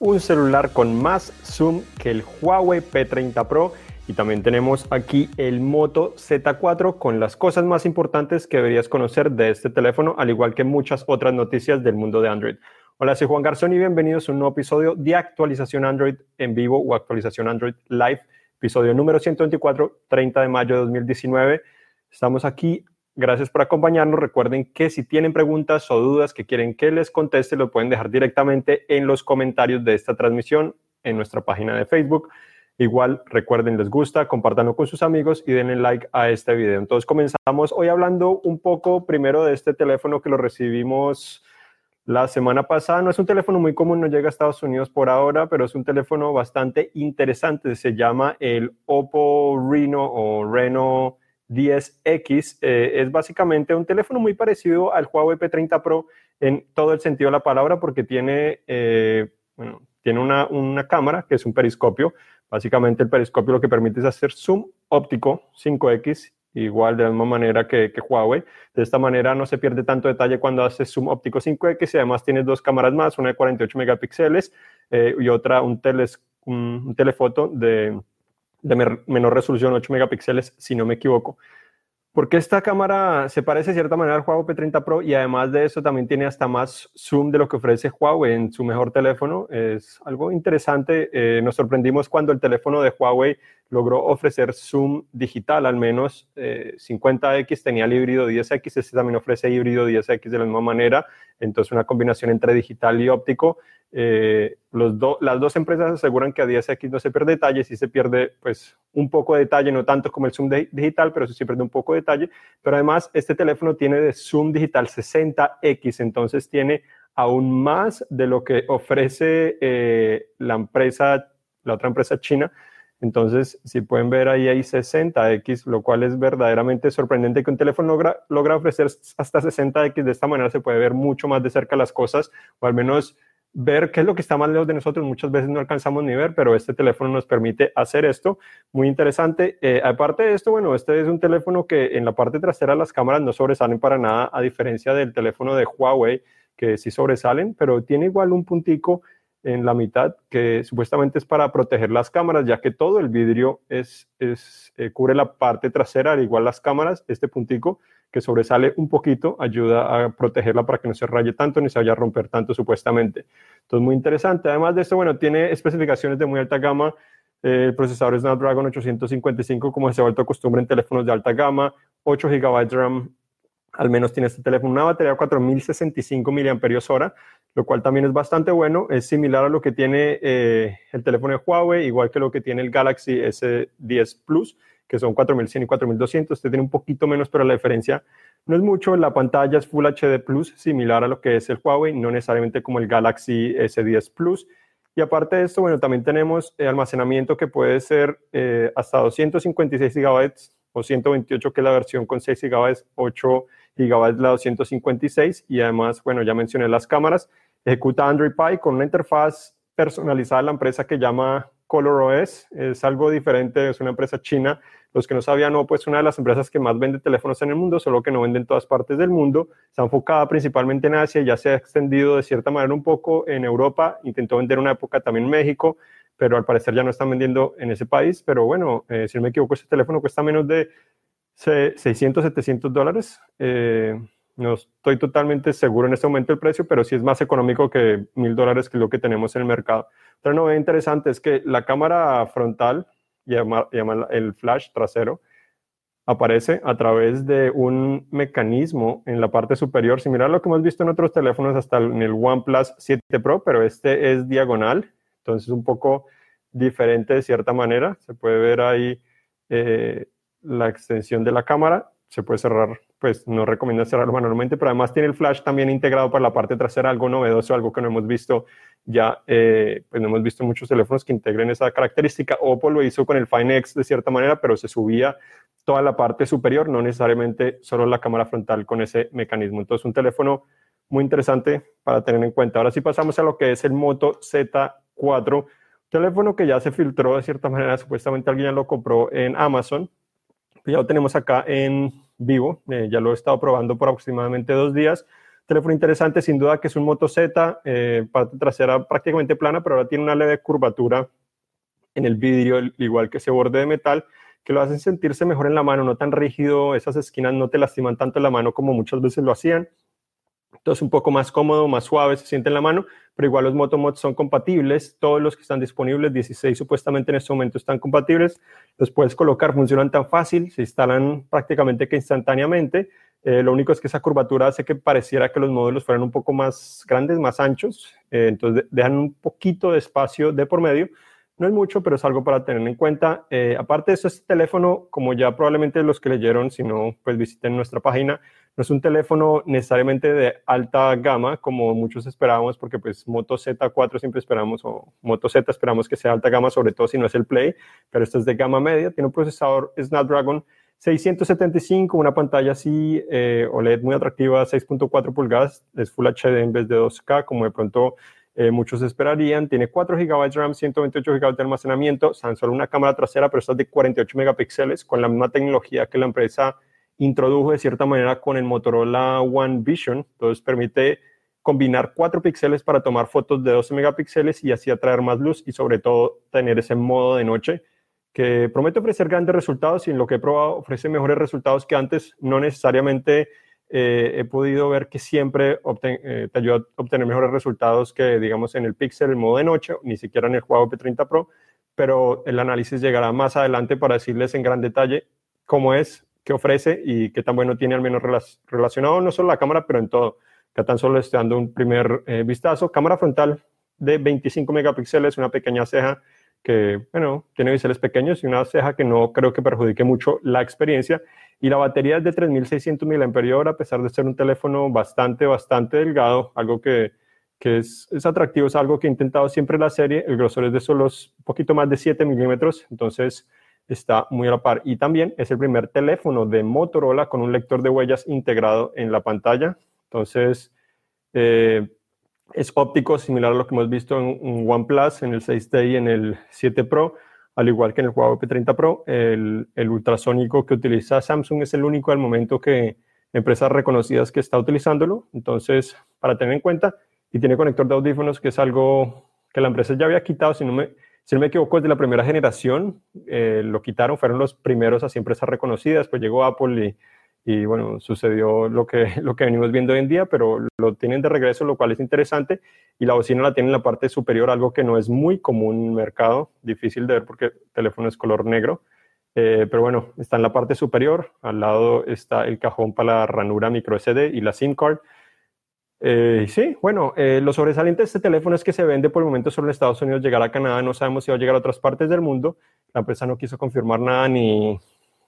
un celular con más zoom que el Huawei P30 Pro y también tenemos aquí el Moto Z4 con las cosas más importantes que deberías conocer de este teléfono, al igual que muchas otras noticias del mundo de Android. Hola, soy Juan Garzón y bienvenidos a un nuevo episodio de actualización Android en vivo o actualización Android Live, episodio número 124, 30 de mayo de 2019. Estamos aquí Gracias por acompañarnos. Recuerden que si tienen preguntas o dudas que quieren que les conteste, lo pueden dejar directamente en los comentarios de esta transmisión en nuestra página de Facebook. Igual, recuerden, les gusta, compártanlo con sus amigos y denle like a este video. Entonces, comenzamos hoy hablando un poco primero de este teléfono que lo recibimos la semana pasada. No es un teléfono muy común, no llega a Estados Unidos por ahora, pero es un teléfono bastante interesante. Se llama el Oppo Reno o Reno 10X eh, es básicamente un teléfono muy parecido al Huawei P30 Pro en todo el sentido de la palabra porque tiene, eh, bueno, tiene una, una, cámara que es un periscopio. Básicamente el periscopio lo que permite es hacer zoom óptico 5X igual de la misma manera que, que, Huawei. De esta manera no se pierde tanto detalle cuando hace zoom óptico 5X y además tiene dos cámaras más, una de 48 megapíxeles eh, y otra un, teles, un telefoto de de menor resolución, 8 megapíxeles, si no me equivoco. Porque esta cámara se parece de cierta manera al Huawei P30 Pro y además de eso también tiene hasta más zoom de lo que ofrece Huawei en su mejor teléfono. Es algo interesante. Eh, nos sorprendimos cuando el teléfono de Huawei logró ofrecer zoom digital, al menos 50X eh, tenía el híbrido 10X, este también ofrece híbrido 10X de la misma manera, entonces una combinación entre digital y óptico. Eh, los las dos empresas aseguran que a 10X no se pierde detalle, sí se pierde pues un poco de detalle, no tanto como el zoom digital, pero sí se pierde un poco de detalle, pero además este teléfono tiene de zoom digital 60X, entonces tiene aún más de lo que ofrece eh, la empresa, la otra empresa china, entonces, si pueden ver ahí hay 60X, lo cual es verdaderamente sorprendente que un teléfono logra, logra ofrecer hasta 60X. De esta manera se puede ver mucho más de cerca las cosas, o al menos ver qué es lo que está más lejos de nosotros. Muchas veces no alcanzamos ni ver, pero este teléfono nos permite hacer esto. Muy interesante. Eh, aparte de esto, bueno, este es un teléfono que en la parte trasera las cámaras no sobresalen para nada, a diferencia del teléfono de Huawei, que sí sobresalen, pero tiene igual un puntico en la mitad que supuestamente es para proteger las cámaras, ya que todo el vidrio es, es eh, cubre la parte trasera, al igual las cámaras, este puntico que sobresale un poquito ayuda a protegerla para que no se raye tanto ni se vaya a romper tanto supuestamente. Entonces, muy interesante. Además de esto, bueno, tiene especificaciones de muy alta gama. Eh, el procesador Snapdragon 855, como se ha vuelto costumbre en teléfonos de alta gama, 8 GB de RAM al menos tiene este teléfono una batería de 4065 mAh, lo cual también es bastante bueno. Es similar a lo que tiene eh, el teléfono de Huawei, igual que lo que tiene el Galaxy S10 Plus, que son 4100 y 4200. Este tiene un poquito menos, pero la diferencia no es mucho. La pantalla es Full HD Plus, similar a lo que es el Huawei, no necesariamente como el Galaxy S10 Plus. Y aparte de esto, bueno, también tenemos almacenamiento que puede ser eh, hasta 256 GB o 128, que es la versión con 6 GB, 8 GB la 256 y además, bueno, ya mencioné las cámaras. Ejecuta Android Pie con una interfaz personalizada de la empresa que llama ColorOS. Es algo diferente, es una empresa china. Los que no sabían, no, pues una de las empresas que más vende teléfonos en el mundo, solo que no vende en todas partes del mundo. Está enfocada principalmente en Asia, ya se ha extendido de cierta manera un poco en Europa. Intentó vender una época también México, pero al parecer ya no están vendiendo en ese país. Pero bueno, eh, si no me equivoco, ese teléfono cuesta menos de 600, 700 dólares. Eh, no estoy totalmente seguro en este momento el precio, pero sí es más económico que mil dólares que lo que tenemos en el mercado. Otra novedad interesante es que la cámara frontal, llama el flash trasero, aparece a través de un mecanismo en la parte superior, similar a lo que hemos visto en otros teléfonos hasta en el OnePlus 7 Pro, pero este es diagonal, entonces un poco diferente de cierta manera. Se puede ver ahí eh, la extensión de la cámara, se puede cerrar, pues no recomiendo cerrarlo manualmente, pero además tiene el flash también integrado para la parte trasera, algo novedoso, algo que no hemos visto ya, eh, pues no hemos visto muchos teléfonos que integren esa característica. Oppo lo hizo con el Fine X de cierta manera, pero se subía toda la parte superior, no necesariamente solo la cámara frontal con ese mecanismo. Entonces, un teléfono muy interesante para tener en cuenta. Ahora sí pasamos a lo que es el Moto Z4, teléfono que ya se filtró de cierta manera, supuestamente alguien lo compró en Amazon, ya lo tenemos acá en vivo, eh, ya lo he estado probando por aproximadamente dos días. teléfono interesante, sin duda que es un Moto Z, eh, parte trasera prácticamente plana, pero ahora tiene una leve curvatura en el vidrio, igual que ese borde de metal, que lo hacen sentirse mejor en la mano, no tan rígido, esas esquinas no te lastiman tanto la mano como muchas veces lo hacían. Entonces un poco más cómodo, más suave, se siente en la mano, pero igual los Motomods son compatibles, todos los que están disponibles, 16 supuestamente en este momento están compatibles, los puedes colocar, funcionan tan fácil, se instalan prácticamente que instantáneamente, eh, lo único es que esa curvatura hace que pareciera que los módulos fueran un poco más grandes, más anchos, eh, entonces dejan un poquito de espacio de por medio. No es mucho, pero es algo para tener en cuenta. Eh, aparte de eso, este teléfono, como ya probablemente los que leyeron, si no, pues visiten nuestra página, no es un teléfono necesariamente de alta gama, como muchos esperábamos, porque pues Moto Z4 siempre esperamos, o Moto Z esperamos que sea alta gama, sobre todo si no es el Play, pero esto es de gama media, tiene un procesador Snapdragon 675, una pantalla así eh, OLED muy atractiva, 6.4 pulgadas, es Full HD en vez de 2K, como de pronto eh, muchos esperarían. Tiene 4 GB de RAM, 128 GB de almacenamiento, tan solo una cámara trasera, pero está de 48 megapíxeles, con la misma tecnología que la empresa introdujo de cierta manera con el Motorola One Vision. Entonces permite combinar 4 píxeles para tomar fotos de 12 megapíxeles y así atraer más luz y sobre todo tener ese modo de noche que promete ofrecer grandes resultados y en lo que he probado ofrece mejores resultados que antes. No necesariamente eh, he podido ver que siempre eh, te ayuda a obtener mejores resultados que, digamos, en el Pixel, el modo de noche, ni siquiera en el Huawei P30 Pro, pero el análisis llegará más adelante para decirles en gran detalle cómo es, qué ofrece y qué tan bueno tiene, al menos relacionado no solo la cámara, pero en todo. Que tan solo estoy dando un primer eh, vistazo. Cámara frontal de 25 megapíxeles, una pequeña ceja que, bueno, tiene biseles pequeños y una ceja que no creo que perjudique mucho la experiencia. Y la batería es de 3600 mAh, a pesar de ser un teléfono bastante, bastante delgado, algo que, que es, es, atractivo, es algo que he intentado siempre la serie. El grosor es de solo un poquito más de 7 milímetros, entonces está muy a la par. Y también es el primer teléfono de Motorola con un lector de huellas integrado en la pantalla. Entonces, eh, es óptico, similar a lo que hemos visto en un OnePlus, en el 6T y en el 7 Pro, al igual que en el Huawei P30 Pro. El, el ultrasónico que utiliza Samsung es el único al momento que empresas reconocidas que está utilizándolo. Entonces, para tener en cuenta, y tiene conector de audífonos, que es algo que la empresa ya había quitado, si no me, si no me equivoco, es de la primera generación. Eh, lo quitaron, fueron los primeros así empresas reconocidas, pues llegó Apple y y bueno, sucedió lo que, lo que venimos viendo hoy en día, pero lo tienen de regreso, lo cual es interesante, y la bocina la tienen en la parte superior, algo que no es muy común en el mercado, difícil de ver porque el teléfono es color negro, eh, pero bueno, está en la parte superior, al lado está el cajón para la ranura micro SD y la SIM card. Eh, sí, bueno, eh, lo sobresaliente de este teléfono es que se vende por el momento solo en Estados Unidos, llegar a Canadá, no sabemos si va a llegar a otras partes del mundo, la empresa no quiso confirmar nada ni,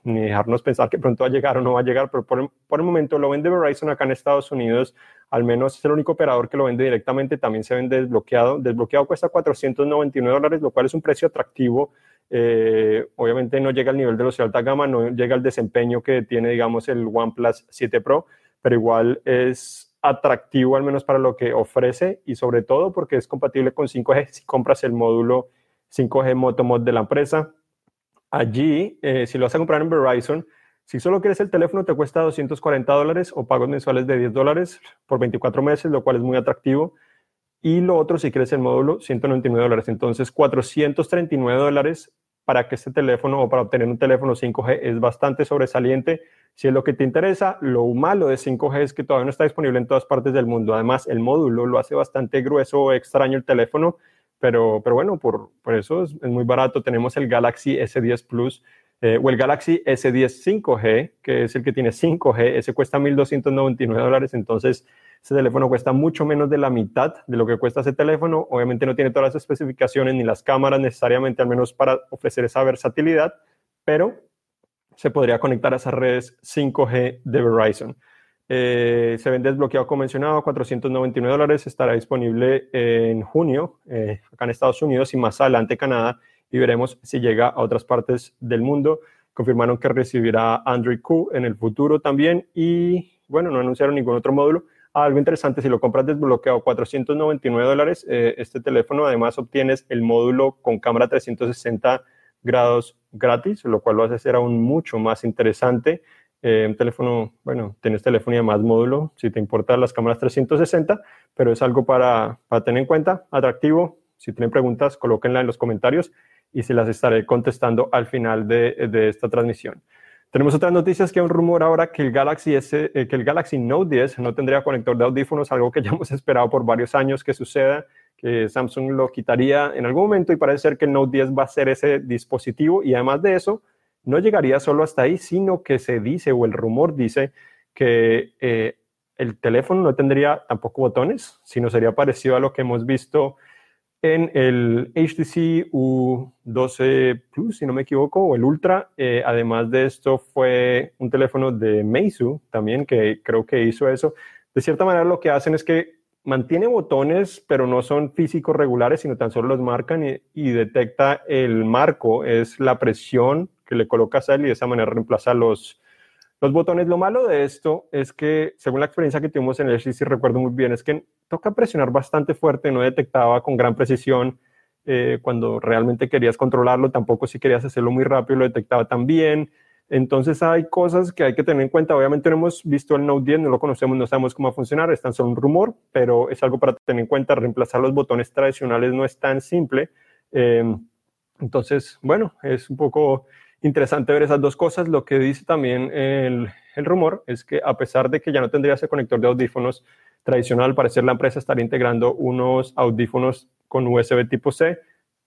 ni dejarnos pensar que pronto va a llegar o no va a llegar, pero por, el momento lo vende Verizon acá en Estados Unidos, al menos es el único operador que lo vende directamente, también se vende desbloqueado, desbloqueado cuesta 499 dólares, lo cual es un precio atractivo, eh, obviamente no llega al nivel de los de alta gama, no llega al desempeño que tiene, digamos, el OnePlus 7 Pro, pero igual es atractivo al menos para lo que ofrece y sobre todo porque es compatible con 5G si compras el módulo 5G Motomod de la empresa Allí, eh, si lo vas a comprar en Verizon, si solo quieres el teléfono te cuesta 240 dólares o pagos mensuales de 10 dólares por 24 meses, lo cual es muy atractivo. Y lo otro, si quieres el módulo, 199 dólares. Entonces, 439 dólares para que este teléfono o para obtener un teléfono 5G es bastante sobresaliente. Si es lo que te interesa, lo malo de 5G es que todavía no está disponible en todas partes del mundo. Además, el módulo lo hace bastante grueso o extraño el teléfono pero, pero bueno, por, por eso es, muy barato. Tenemos el Galaxy S10 Plus eh, o el Galaxy S10 5G, que es el que tiene 5G, ese cuesta 1.299 dólares, entonces ese teléfono cuesta mucho menos de la mitad de lo que cuesta ese teléfono. Obviamente no tiene todas las especificaciones ni las cámaras necesariamente, al menos para ofrecer esa versatilidad, pero se podría conectar a esas redes 5G de Verizon. Eh, se vende desbloqueado convencionado, 499 dólares. Estará disponible en junio eh, acá en Estados Unidos y más adelante Canadá. Y veremos si llega a otras partes del mundo. Confirmaron que recibirá Android Q en el futuro también. Y bueno, no anunciaron ningún otro módulo. algo interesante, si lo compras desbloqueado, 499 dólares. Eh, este teléfono además obtienes el módulo con cámara 360 grados gratis, lo cual lo hace ser aún mucho más interesante. Eh, teléfono, bueno, tienes telefonía más módulo, si te importan las cámaras 360, pero es algo para, para tener en cuenta, atractivo. Si tienen preguntas, colóquenla en los comentarios y se las estaré contestando al final de, de esta transmisión. Tenemos otras noticias que hay un rumor ahora que el Galaxy S, eh, que el Galaxy Note 10 no tendría conector de audífonos, algo que ya hemos esperado por varios años que suceda, que Samsung lo quitaría en algún momento y parece ser que el Note 10 va a ser ese dispositivo y además de eso no llegaría solo hasta ahí, sino que se dice o el rumor dice que eh, el teléfono no tendría tampoco botones, sino sería parecido a lo que hemos visto en el HTC U12 Plus, si no me equivoco, o el Ultra. Eh, además de esto, fue un teléfono de Meizu también, que creo que hizo eso. De cierta manera, lo que hacen es que mantiene botones, pero no son físicos regulares, sino tan solo los marcan y, y detecta el marco, es la presión que le colocas a él y de esa manera reemplaza los, los botones. Lo malo de esto es que, según la experiencia que tuvimos en el HTC, recuerdo muy bien, es que toca presionar bastante fuerte, no detectaba con gran precisión eh, cuando realmente querías controlarlo, tampoco si querías hacerlo muy rápido lo detectaba también. Entonces hay cosas que hay que tener en cuenta. Obviamente no hemos visto el Note 10, no lo conocemos, no sabemos cómo va a funcionar, es tan solo un rumor, pero es algo para tener en cuenta. Reemplazar los botones tradicionales no es tan simple. Eh, entonces, bueno, es un poco interesante ver esas dos cosas. Lo que dice también el, el, rumor es que a pesar de que ya no tendría ese conector de audífonos tradicional, al parecer la empresa estaría integrando unos audífonos con USB tipo C.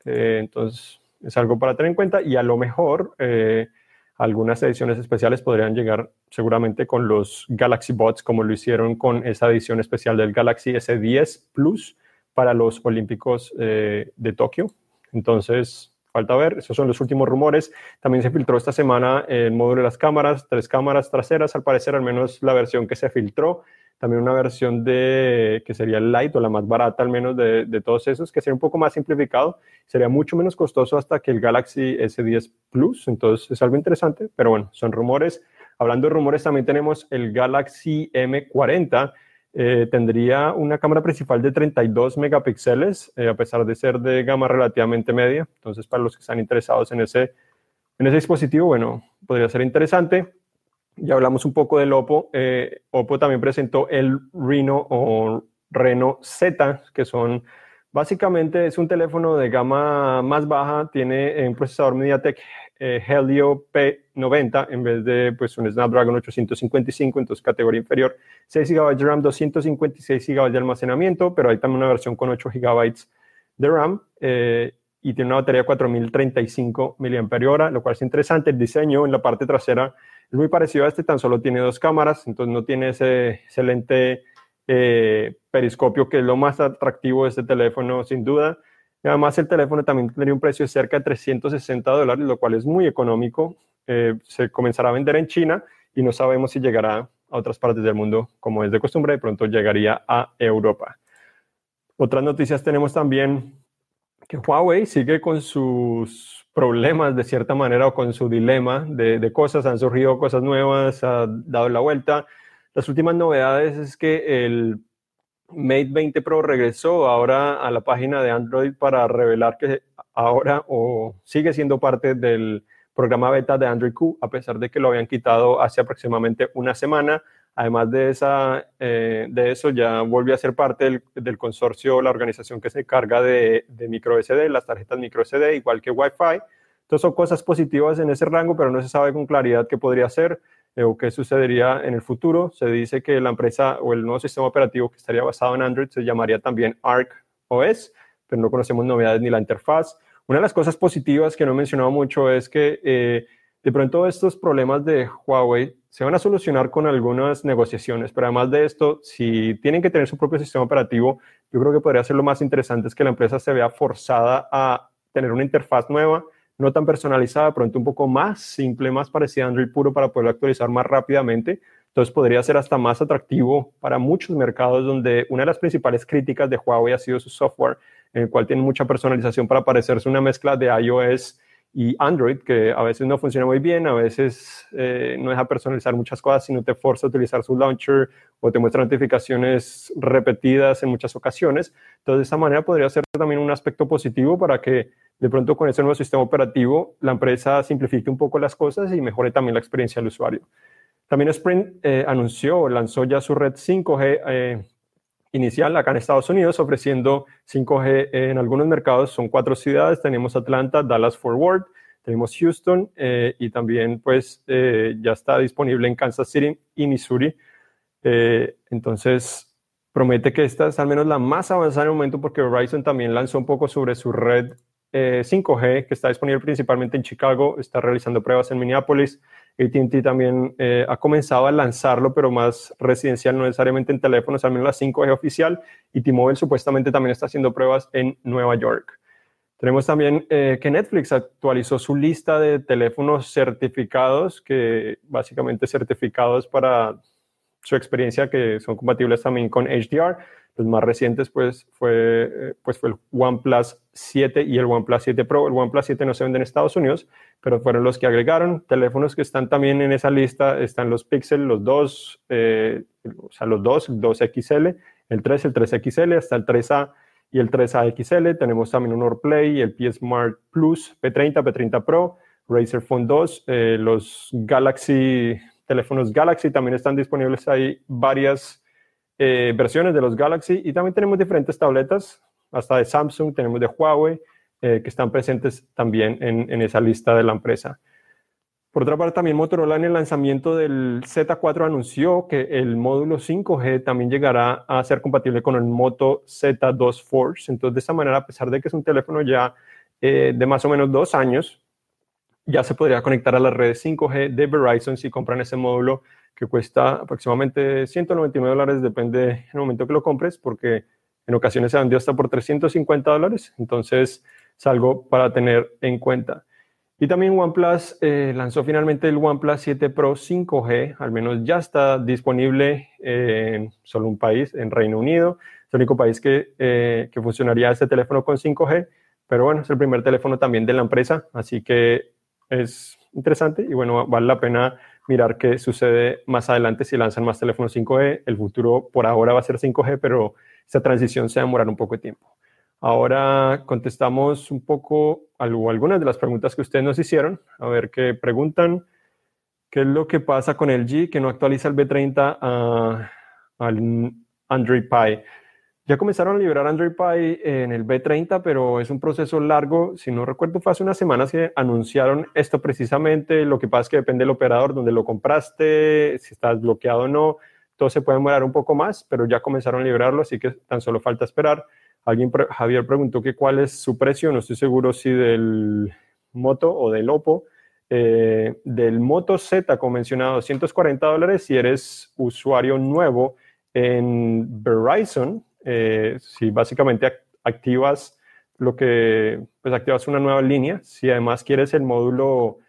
Eh, entonces, es algo para tener en cuenta y a lo mejor eh, algunas ediciones especiales podrían llegar seguramente con los Galaxy Bots, como lo hicieron con esa edición especial del Galaxy S10 Plus para los Olímpicos eh, de Tokio. Entonces, falta ver, esos son los últimos rumores. También se filtró esta semana el módulo de las cámaras, tres cámaras traseras, al parecer, al menos la versión que se filtró. También una versión de que sería el light o la más barata, al menos de, de todos esos, que sería un poco más simplificado. Sería mucho menos costoso hasta que el Galaxy S10 Plus. Entonces es algo interesante, pero bueno, son rumores. Hablando de rumores, también tenemos el Galaxy M40 eh, tendría una cámara principal de 32 megapíxeles, eh, a pesar de ser de gama relativamente media. Entonces, para los que están interesados en ese, en ese dispositivo, bueno, podría ser interesante. Ya hablamos un poco del Oppo. Eh, Oppo también presentó el Reno o Reno Z, que son básicamente es un teléfono de gama más baja, tiene un procesador MediaTek eh, Helio P90 en vez de pues, un Snapdragon 855, entonces categoría inferior. 6 GB de RAM, 256 GB de almacenamiento, pero hay también una versión con 8 GB de RAM eh, y tiene una batería de 4035 mAh, lo cual es interesante. El diseño en la parte trasera es muy parecido a este, tan solo tiene dos cámaras, entonces no tiene ese excelente eh, periscopio que es lo más atractivo de este teléfono, sin duda. Además, el teléfono también tendría un precio de cerca de 360 dólares, lo cual es muy económico. Eh, se comenzará a vender en China y no sabemos si llegará a otras partes del mundo como es de costumbre, de pronto llegaría a Europa. Otras noticias tenemos también que Huawei sigue con sus problemas de cierta manera o con su dilema de, de cosas, han surgido cosas nuevas, ha dado la vuelta. Las últimas novedades es que el Mate 20 Pro regresó ahora a la página de Android para revelar que ahora o sigue siendo parte del programa beta de Android Q, a pesar de que lo habían quitado hace aproximadamente una semana. Además de, esa, eh, de eso, ya volvió a ser parte del, consorcio, la organización que se encarga de, de micro SD, las tarjetas micro SD, igual que Wi-Fi. Entonces son cosas positivas en ese rango, pero no se sabe con claridad qué podría ser. Eh, o qué sucedería en el futuro. Se dice que la empresa o el nuevo sistema operativo que estaría basado en Android se llamaría también Arc OS, pero no conocemos novedades ni la interfaz. Una de las cosas positivas que no he mencionado mucho es que eh, de pronto estos problemas de Huawei se van a solucionar con algunas negociaciones, pero además de esto, si tienen que tener su propio sistema operativo, yo creo que podría ser lo más interesante es que la empresa se vea forzada a tener una interfaz nueva no tan personalizada, pronto un poco más simple, más parecida a Android puro para poder actualizar más rápidamente. Entonces podría ser hasta más atractivo para muchos mercados donde una de las principales críticas de Huawei ha sido su software, en el cual tiene mucha personalización para parecerse una mezcla de iOS y Android, que a veces no funciona muy bien, a veces eh, no deja personalizar muchas cosas, sino te forza a utilizar su launcher o te muestra notificaciones repetidas en muchas ocasiones. Entonces, de esta manera podría ser también un aspecto positivo para que de pronto con ese nuevo sistema operativo la empresa simplifique un poco las cosas y mejore también la experiencia del usuario. También Sprint eh, anunció, lanzó ya su red 5G eh, inicial acá en Estados Unidos, ofreciendo 5G en algunos mercados. Son cuatro ciudades, tenemos Atlanta, Dallas, Fort Worth, tenemos Houston eh, y también pues ya está disponible en Kansas City y Missouri. entonces, promete que esta es al menos la más avanzada en el momento porque Verizon también lanzó un poco sobre su red 5G eh, que está disponible principalmente en Chicago, está realizando pruebas en Minneapolis. ATT también eh, ha comenzado a lanzarlo, pero más residencial, no necesariamente en teléfonos, al menos la 5G oficial. Y T-Mobile supuestamente también está haciendo pruebas en Nueva York. Tenemos también eh, que Netflix actualizó su lista de teléfonos certificados, que básicamente certificados para su experiencia, que son compatibles también con HDR. Los más recientes pues fue, eh, pues fue el OnePlus 7 y el OnePlus 7 Pro. El OnePlus 7 no se vende en Estados Unidos, pero fueron los que agregaron. Teléfonos que están también en esa lista están los Pixel, los 2, eh, o sea, los 2, 2XL, el 3, el 3XL, hasta el 3A y el 3A XL. Tenemos también un OrPlay y el P Smart Plus P30, P30 Pro, Razer Phone 2, eh, los Galaxy, teléfonos Galaxy también están disponibles ahí varias eh, versiones de los Galaxy y también tenemos diferentes tabletas, hasta de Samsung, tenemos de Huawei, eh, que están presentes también en, esa lista de la empresa. Por otra parte, también Motorola en el lanzamiento del Z4 anunció que el módulo 5G también llegará a ser compatible con el Moto Z2 Force. Entonces, de esta manera, a pesar de que es un teléfono ya eh, de más o menos dos años, ya se podría conectar a las redes 5G de Verizon si compran ese módulo que cuesta aproximadamente 199 dólares, depende del momento que lo compres, porque en ocasiones se vendió hasta por 350 dólares, entonces es algo para tener en cuenta. Y también OnePlus eh, lanzó finalmente el OnePlus 7 Pro 5G, al menos ya está disponible en solo un país, en Reino Unido, es el único país que, eh, que funcionaría este teléfono con 5G, pero bueno, es el primer teléfono también de la empresa, así que es interesante y bueno, vale la pena mirar qué sucede más adelante si lanzan más teléfonos 5G. El futuro por ahora va a ser 5G, pero esta transición se va a demorar un poco de tiempo. Ahora contestamos un poco algunas de las preguntas que ustedes nos hicieron. A ver qué preguntan. ¿Qué es lo que pasa con el G que no actualiza el B30 al Android Pie? Ya comenzaron a liberar Android Pie en el B30, pero es un proceso largo. Si no recuerdo, fue hace unas semanas que anunciaron esto precisamente. Lo que pasa es que depende del operador donde lo compraste, si estás bloqueado o no. Todo se puede demorar un poco más, pero ya comenzaron a liberarlo, así que tan solo falta esperar. Alguien, Javier preguntó que cuál es su precio. No estoy seguro si del Moto o del Oppo. Eh, del Moto Z, como mencionado, 240 dólares si eres usuario nuevo en Verizon eh, si básicamente activas lo que, pues activas una nueva línea, si además quieres el módulo,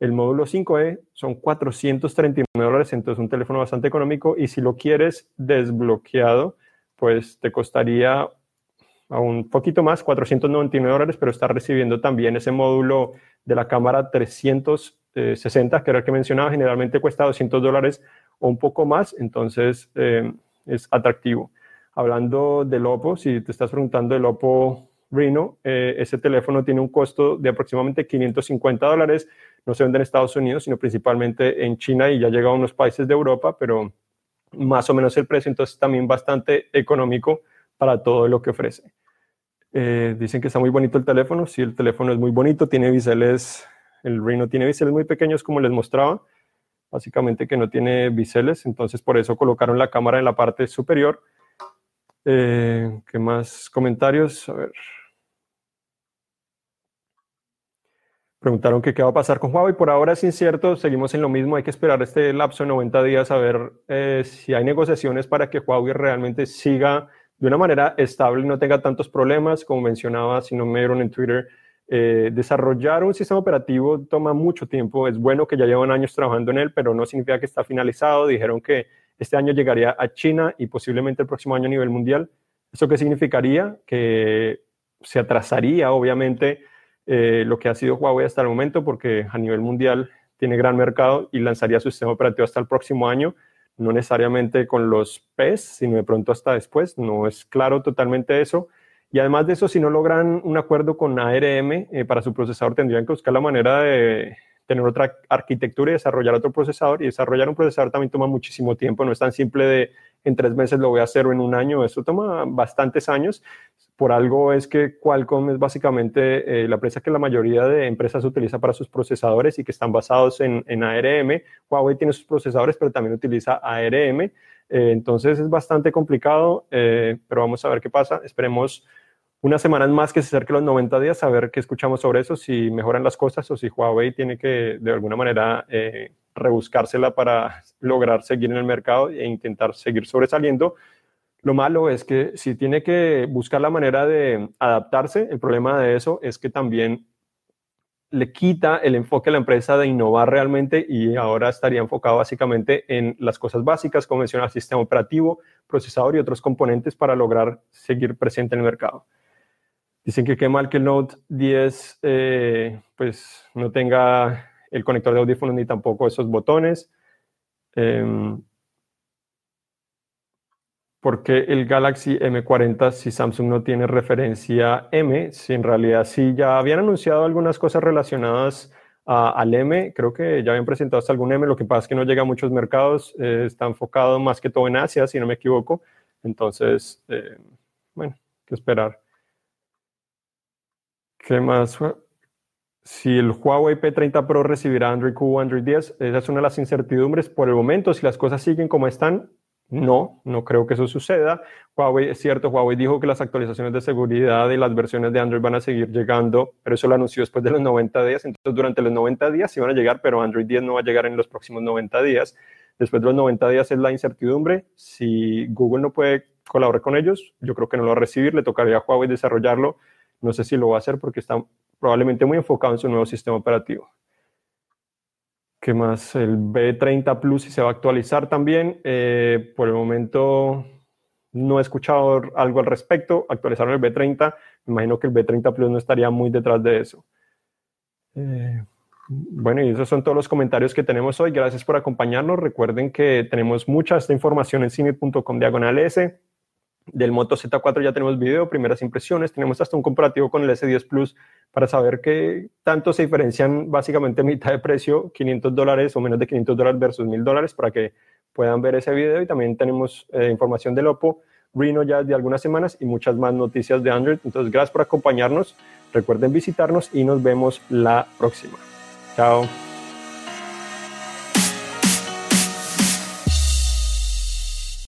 el módulo 5E, son 439 dólares, entonces un teléfono bastante económico, y si lo quieres desbloqueado, pues te costaría a un poquito más, 499 dólares, pero está recibiendo también ese módulo de la cámara 360, que era el que mencionaba, generalmente cuesta 200 dólares o un poco más, entonces eh, es atractivo. Hablando del Oppo, si te estás preguntando del Oppo Reno, eh, ese teléfono tiene un costo de aproximadamente 550 dólares. No se vende en Estados Unidos, sino principalmente en China y ya llega a unos países de Europa, pero más o menos el precio, entonces también bastante económico para todo lo que ofrece. Eh, dicen que está muy bonito el teléfono. Sí, el teléfono es muy bonito, tiene biseles, el Reno tiene biseles muy pequeños como les mostraba, básicamente que no tiene biseles, entonces por eso colocaron la cámara en la parte superior eh, ¿Qué más comentarios? A ver. Preguntaron que qué va a pasar con Huawei. Por ahora es incierto, seguimos en lo mismo. Hay que esperar este lapso de 90 días a ver eh, si hay negociaciones para que Huawei realmente siga de una manera estable y no tenga tantos problemas. Como mencionaba, si no me dieron en Twitter, eh, desarrollar un sistema operativo toma mucho tiempo. Es bueno que ya llevan años trabajando en él, pero no significa que está finalizado. Dijeron que este año llegaría a China y posiblemente el próximo año a nivel mundial. ¿Eso qué significaría? Que se atrasaría, obviamente, eh, lo que ha sido Huawei hasta el momento, porque a nivel mundial tiene gran mercado y lanzaría su sistema operativo hasta el próximo año, no necesariamente con los PES, sino de pronto hasta después. No es claro totalmente eso. Y además de eso, si no logran un acuerdo con ARM eh, para su procesador, tendrían que buscar la manera de, tener otra arquitectura y desarrollar otro procesador. Y desarrollar un procesador también toma muchísimo tiempo, no es tan simple de en tres meses lo voy a hacer o en un año, eso toma bastantes años. Por algo es que Qualcomm es básicamente eh, la empresa que la mayoría de empresas utiliza para sus procesadores y que están basados en, ARM. Huawei tiene sus procesadores, pero también utiliza ARM. Eh, entonces es bastante complicado, eh, pero vamos a ver qué pasa. Esperemos unas semanas más que se acerque los 90 días, a ver qué escuchamos sobre eso, si mejoran las cosas o si Huawei tiene que de alguna manera rebuscársela para lograr seguir en el mercado e intentar seguir sobresaliendo. Lo malo es que si tiene que buscar la manera de adaptarse, el problema de eso es que también le quita el enfoque a la empresa de innovar realmente y ahora estaría enfocado básicamente en las cosas básicas, como menciona, sistema operativo, procesador y otros componentes para lograr seguir presente en el mercado. Dicen que qué mal que el Note 10 eh, pues no tenga el conector de audífonos ni tampoco esos botones. Em, porque el Galaxy M40 si Samsung no tiene referencia M? Si en realidad sí ya habían anunciado algunas cosas relacionadas al M, creo que ya habían presentado hasta algún M, lo que pasa es que no llega a muchos mercados, eh, está enfocado más que todo en Asia, si no me equivoco. Entonces, eh, bueno, que esperar. ¿Qué más? Si el Huawei P30 Pro recibirá Android Q o Android 10, esa es una de las incertidumbres. Por el momento, si las cosas siguen como están, no, no creo que eso suceda. Huawei, es cierto, Huawei dijo que las actualizaciones de seguridad y las versiones de Android van a seguir llegando, pero eso lo anunció después de los 90 días. Entonces, durante los 90 días sí van a llegar, pero Android 10 no va a llegar en los próximos 90 días. Después de los 90 días es la incertidumbre. Si Google no puede colaborar con ellos, yo creo que no lo va a recibir. Le tocaría a Huawei desarrollarlo no sé si lo va a hacer porque está probablemente muy enfocado en su nuevo sistema operativo. ¿Qué más? El B30 Plus si se va a actualizar también. Eh, por el momento no he escuchado algo al respecto. Actualizaron el B30. Me imagino que el B30 Plus no estaría muy detrás de eso. Eh, bueno, y esos son todos los comentarios que tenemos hoy. Gracias por acompañarnos. Recuerden que tenemos mucha esta información en cine.com diagonal S. Del Moto Z4 ya tenemos video, primeras impresiones, tenemos hasta un comparativo con el S10 Plus para saber qué tanto se diferencian básicamente mitad de precio, 500 dólares o menos de 500 dólares versus 1000 dólares para que puedan ver ese video y también tenemos eh, información del Oppo Reno ya de algunas semanas y muchas más noticias de Android. Entonces, gracias por acompañarnos. Recuerden visitarnos y nos vemos la próxima. Chao.